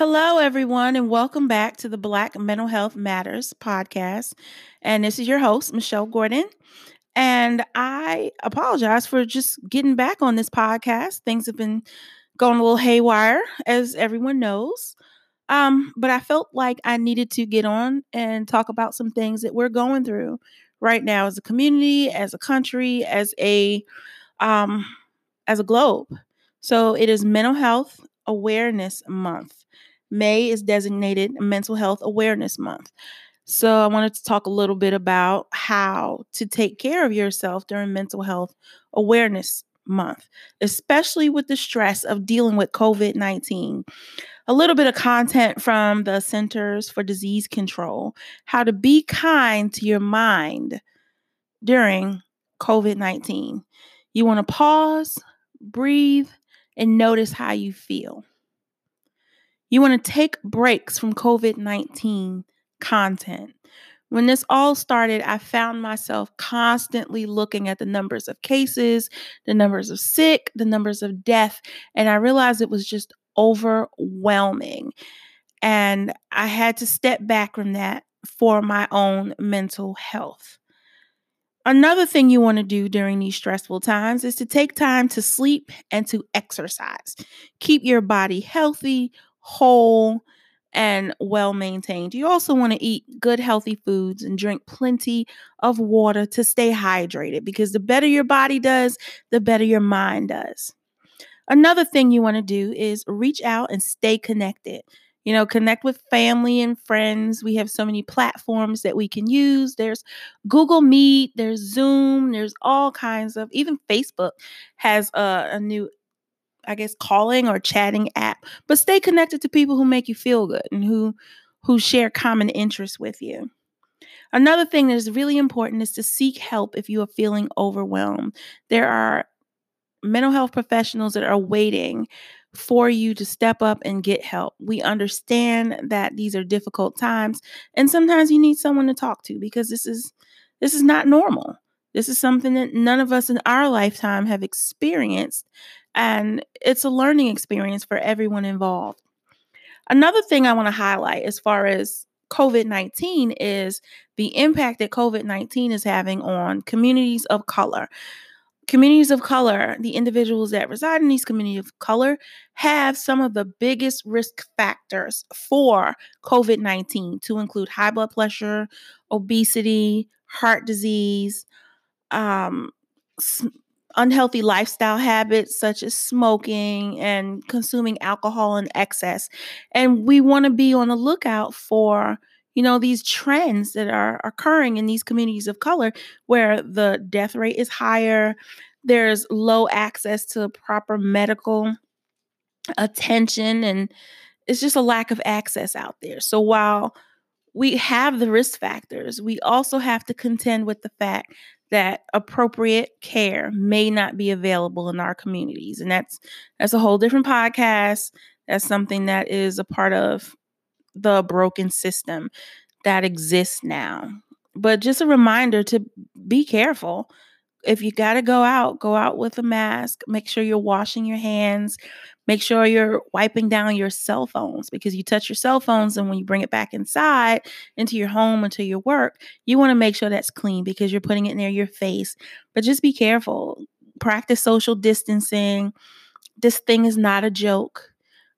Hello, everyone, and welcome back to the Black Mental Health Matters podcast. And this is your host, Michelle Gordon. And I apologize for just getting back on this podcast. Things have been going a little haywire, as everyone knows. Um, but I felt like I needed to get on and talk about some things that we're going through right now as a community, as a country, as a um, as a globe. So it is Mental Health Awareness Month. May is designated Mental Health Awareness Month. So I wanted to talk a little bit about how to take care of yourself during Mental Health Awareness Month, especially with the stress of dealing with COVID 19. A little bit of content from the Centers for Disease Control how to be kind to your mind during COVID 19. You want to pause, breathe, and notice how you feel. You want to take breaks from COVID 19 content. When this all started, I found myself constantly looking at the numbers of cases, the numbers of sick, the numbers of death, and I realized it was just overwhelming. And I had to step back from that for my own mental health. Another thing you want to do during these stressful times is to take time to sleep and to exercise. Keep your body healthy, whole, and well maintained. You also want to eat good, healthy foods and drink plenty of water to stay hydrated because the better your body does, the better your mind does. Another thing you want to do is reach out and stay connected. You know, connect with family and friends. We have so many platforms that we can use. There's Google Meet, there's Zoom, there's all kinds of, even Facebook has a, a new I guess calling or chatting app, but stay connected to people who make you feel good and who who share common interests with you. Another thing that is really important is to seek help if you are feeling overwhelmed. There are mental health professionals that are waiting for you to step up and get help. We understand that these are difficult times and sometimes you need someone to talk to because this is this is not normal. This is something that none of us in our lifetime have experienced and it's a learning experience for everyone involved. Another thing I want to highlight as far as COVID 19 is the impact that COVID 19 is having on communities of color. Communities of color, the individuals that reside in these communities of color, have some of the biggest risk factors for COVID 19, to include high blood pressure, obesity, heart disease, um, unhealthy lifestyle habits such as smoking and consuming alcohol in excess. And we want to be on the lookout for you know these trends that are occurring in these communities of color where the death rate is higher there's low access to proper medical attention and it's just a lack of access out there so while we have the risk factors we also have to contend with the fact that appropriate care may not be available in our communities and that's that's a whole different podcast. That's something that is a part of the broken system that exists now. But just a reminder to be careful if you got to go out go out with a mask make sure you're washing your hands Make sure you're wiping down your cell phones because you touch your cell phones and when you bring it back inside into your home, into your work, you want to make sure that's clean because you're putting it near your face. But just be careful. Practice social distancing. This thing is not a joke.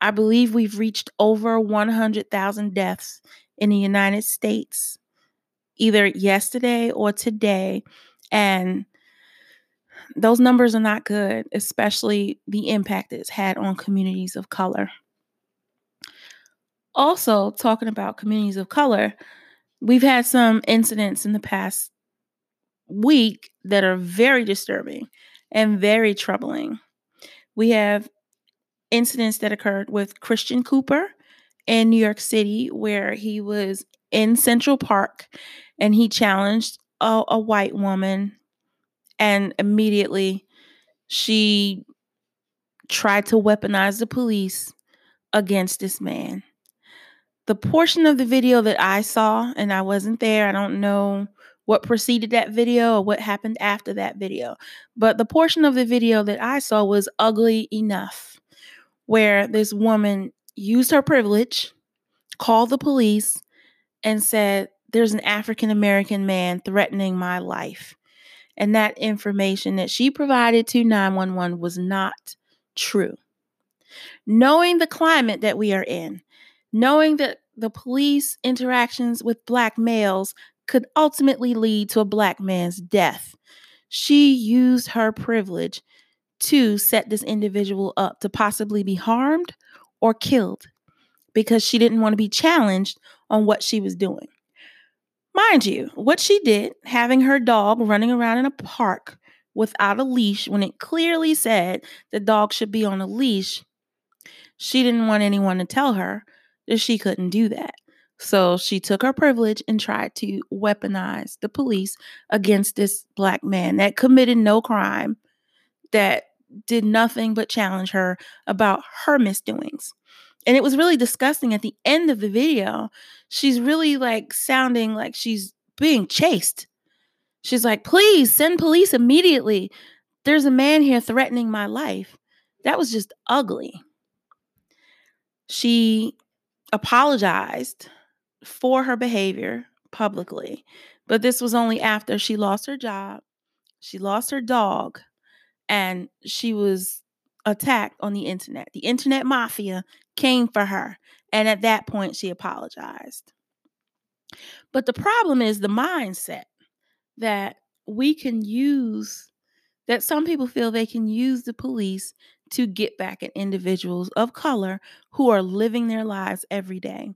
I believe we've reached over 100,000 deaths in the United States, either yesterday or today. And those numbers are not good, especially the impact it's had on communities of color. Also, talking about communities of color, we've had some incidents in the past week that are very disturbing and very troubling. We have incidents that occurred with Christian Cooper in New York City, where he was in Central Park and he challenged a, a white woman and immediately she tried to weaponize the police against this man. The portion of the video that I saw, and I wasn't there, I don't know what preceded that video or what happened after that video, but the portion of the video that I saw was ugly enough where this woman used her privilege, called the police, and said, There's an African American man threatening my life. And that information that she provided to 911 was not true. Knowing the climate that we are in, knowing that the police interactions with Black males could ultimately lead to a Black man's death, she used her privilege to set this individual up to possibly be harmed or killed because she didn't want to be challenged on what she was doing. Mind you, what she did, having her dog running around in a park without a leash when it clearly said the dog should be on a leash, she didn't want anyone to tell her that she couldn't do that. So she took her privilege and tried to weaponize the police against this black man that committed no crime, that did nothing but challenge her about her misdoings. And it was really disgusting at the end of the video. She's really like sounding like she's being chased. She's like, please send police immediately. There's a man here threatening my life. That was just ugly. She apologized for her behavior publicly, but this was only after she lost her job, she lost her dog, and she was attacked on the internet. The internet mafia came for her, and at that point, she apologized. But the problem is the mindset that we can use, that some people feel they can use the police to get back at individuals of color who are living their lives every day.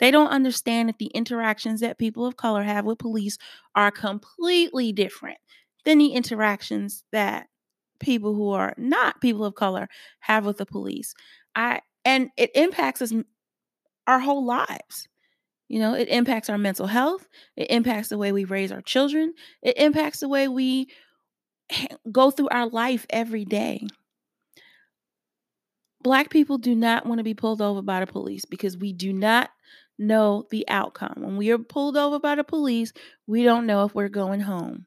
They don't understand that the interactions that people of color have with police are completely different than the interactions that people who are not people of color have with the police. I and it impacts us our whole lives. You know, it impacts our mental health, it impacts the way we raise our children, it impacts the way we go through our life every day. Black people do not want to be pulled over by the police because we do not know the outcome. When we are pulled over by the police, we don't know if we're going home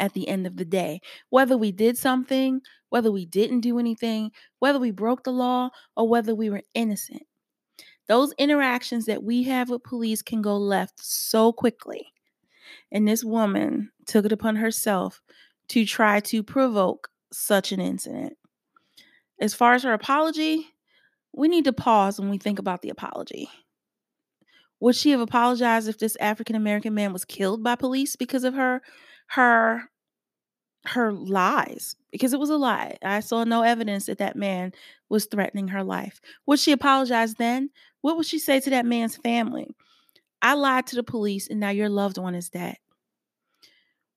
at the end of the day. Whether we did something, whether we didn't do anything, whether we broke the law, or whether we were innocent. Those interactions that we have with police can go left so quickly. And this woman took it upon herself to try to provoke such an incident. As far as her apology, we need to pause when we think about the apology. Would she have apologized if this African American man was killed by police because of her her her lies because it was a lie. I saw no evidence that that man was threatening her life. Would she apologize then? What would she say to that man's family? I lied to the police and now your loved one is dead.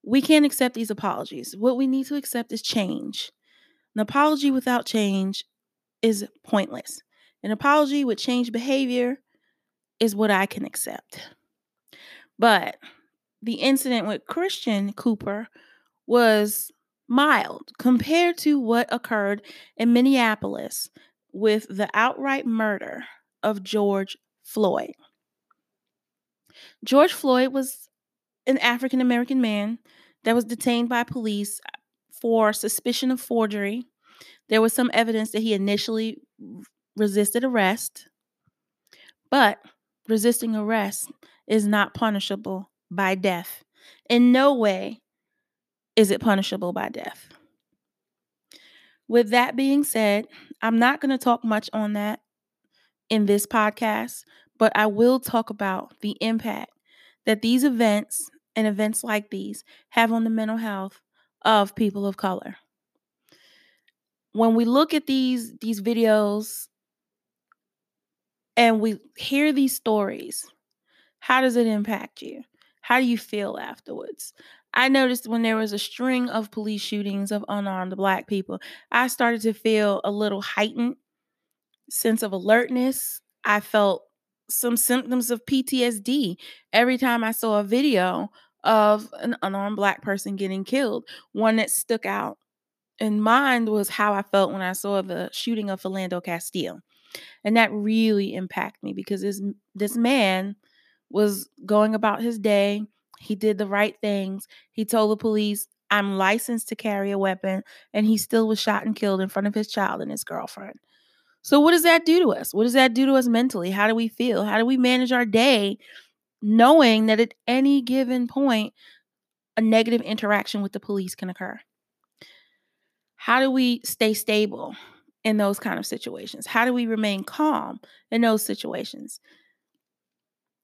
We can't accept these apologies. What we need to accept is change. An apology without change is pointless. An apology with changed behavior is what I can accept. But the incident with Christian Cooper was mild compared to what occurred in Minneapolis with the outright murder of George Floyd. George Floyd was an African American man that was detained by police for suspicion of forgery. There was some evidence that he initially resisted arrest, but resisting arrest is not punishable by death. In no way is it punishable by death. With that being said, I'm not going to talk much on that in this podcast, but I will talk about the impact that these events and events like these have on the mental health of people of color. When we look at these these videos and we hear these stories, how does it impact you? How do you feel afterwards? I noticed when there was a string of police shootings of unarmed black people, I started to feel a little heightened sense of alertness. I felt some symptoms of PTSD every time I saw a video of an unarmed black person getting killed. One that stuck out in mind was how I felt when I saw the shooting of Philando Castile. And that really impacted me because this this man was going about his day. He did the right things. He told the police, I'm licensed to carry a weapon, and he still was shot and killed in front of his child and his girlfriend. So, what does that do to us? What does that do to us mentally? How do we feel? How do we manage our day knowing that at any given point, a negative interaction with the police can occur? How do we stay stable in those kind of situations? How do we remain calm in those situations?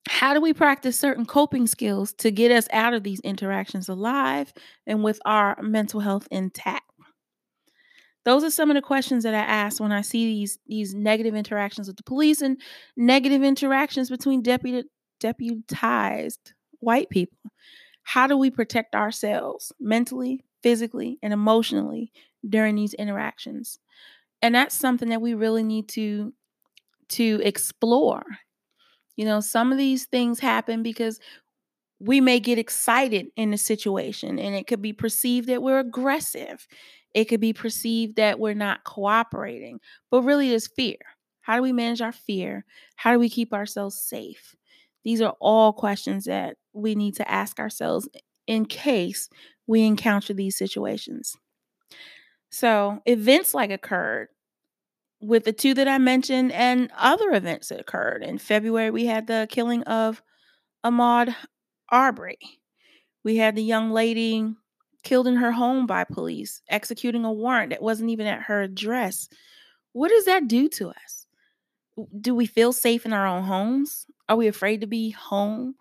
How do we practice certain coping skills to get us out of these interactions alive and with our mental health intact? Those are some of the questions that I ask when I see these these negative interactions with the police and negative interactions between deputy, deputized white people. How do we protect ourselves mentally, physically, and emotionally during these interactions? And that's something that we really need to to explore. You know, some of these things happen because we may get excited in a situation and it could be perceived that we're aggressive it could be perceived that we're not cooperating, but really it's fear. How do we manage our fear? How do we keep ourselves safe? These are all questions that we need to ask ourselves in case we encounter these situations. So, events like occurred with the two that I mentioned and other events that occurred. In February, we had the killing of Ahmaud Arbery. We had the young lady killed in her home by police, executing a warrant that wasn't even at her address. What does that do to us? Do we feel safe in our own homes? Are we afraid to be home?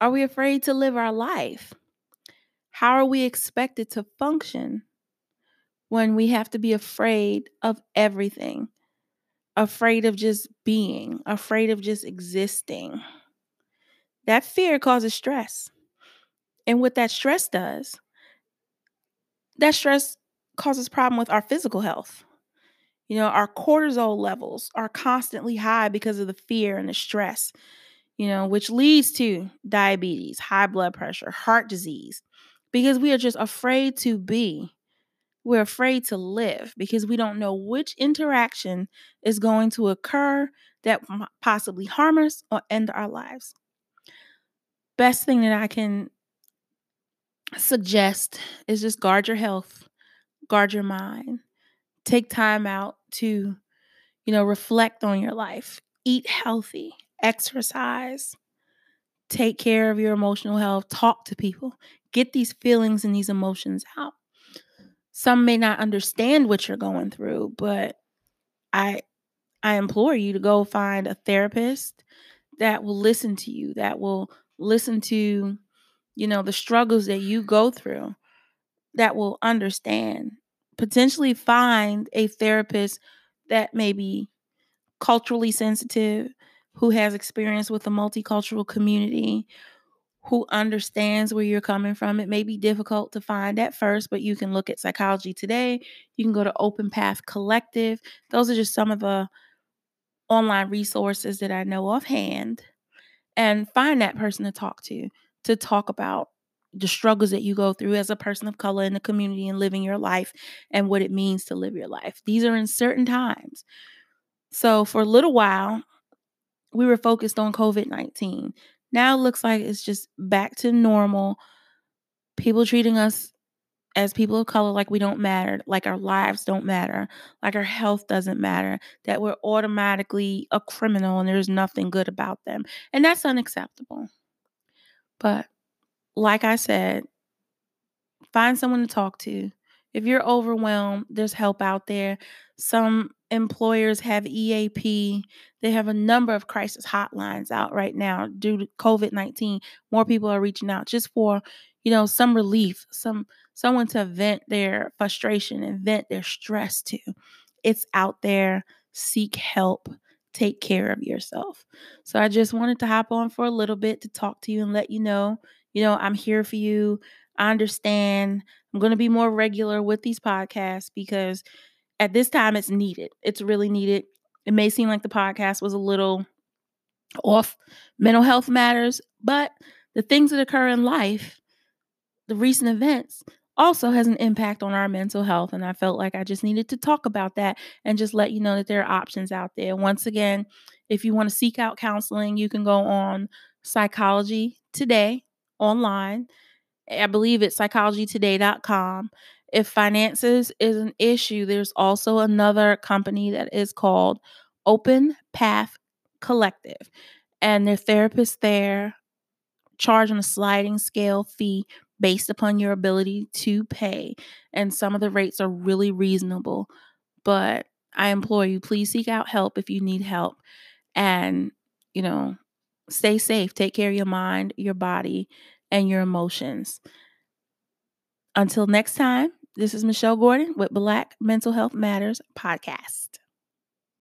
Are we afraid to live our life? How are we expected to function when we have to be afraid of everything? Afraid of just being, afraid of just existing. That fear causes stress. And what that stress does that stress causes problem with our physical health. You know, our cortisol levels are constantly high because of the fear and the stress, you know, which leads to diabetes, high blood pressure, heart disease, because we are just afraid to be. We're afraid to live because we don't know which interaction is going to occur that possibly harm us or end our lives. Best thing that I can suggest is just guard your health, guard your mind. Take time out to, you know, reflect on your life. Eat healthy, exercise, take care of your emotional health, talk to people, get these feelings and these emotions out. Some may not understand what you're going through, but I I implore you to go find a therapist that will listen to you, that will listen to you know, the struggles that you go through that will understand. Potentially find a therapist that may be culturally sensitive, who has experience with a multicultural community, who understands where you're coming from. It may be difficult to find at first, but you can look at Psychology Today. You can go to Open Path Collective. Those are just some of the online resources that I know offhand and find that person to talk to to talk about the struggles that you go through as a person of color in the community and living your life and what it means to live your life. These are in certain times. So, for a little while, we were focused on COVID 19. Now it looks like it's just back to normal. People treating us as people of color like we don't matter, like our lives don't matter, like our health doesn't matter, that we're automatically a criminal and there's nothing good about them. And that's unacceptable. But like I said, find someone to talk to. If you're overwhelmed, there's help out there. Some employers have EAP. They have a number of crisis hotlines out right now due to COVID-19. More people are reaching out just for, you know, some relief, some someone to vent their frustration and vent their stress to. It's out there. Seek help take care of yourself. So I just wanted to hop on for a little bit to talk to you and let you know, you know, I'm here for you. I understand. I'm going to be more regular with these podcasts because at this time it's needed. It's really needed. It may seem like the podcast was a little off mental health matters, but the things that occur in life, the recent events, also has an impact on our mental health. And I felt like I just needed to talk about that and just let you know that there are options out there. Once again, if you want to seek out counseling, you can go on Psychology Today online. I believe it's psychologytoday.com. If finances is an issue, there's also another company that is called Open Path Collective, and their therapists there charge on a sliding scale fee based upon your ability to pay. And some of the rates are really reasonable. But I implore you, please seek out help if you need help. And, you know, stay safe. Take care of your mind, your body, and your emotions. Until next time, this is Michelle Gordon with Black Mental Health Matters podcast.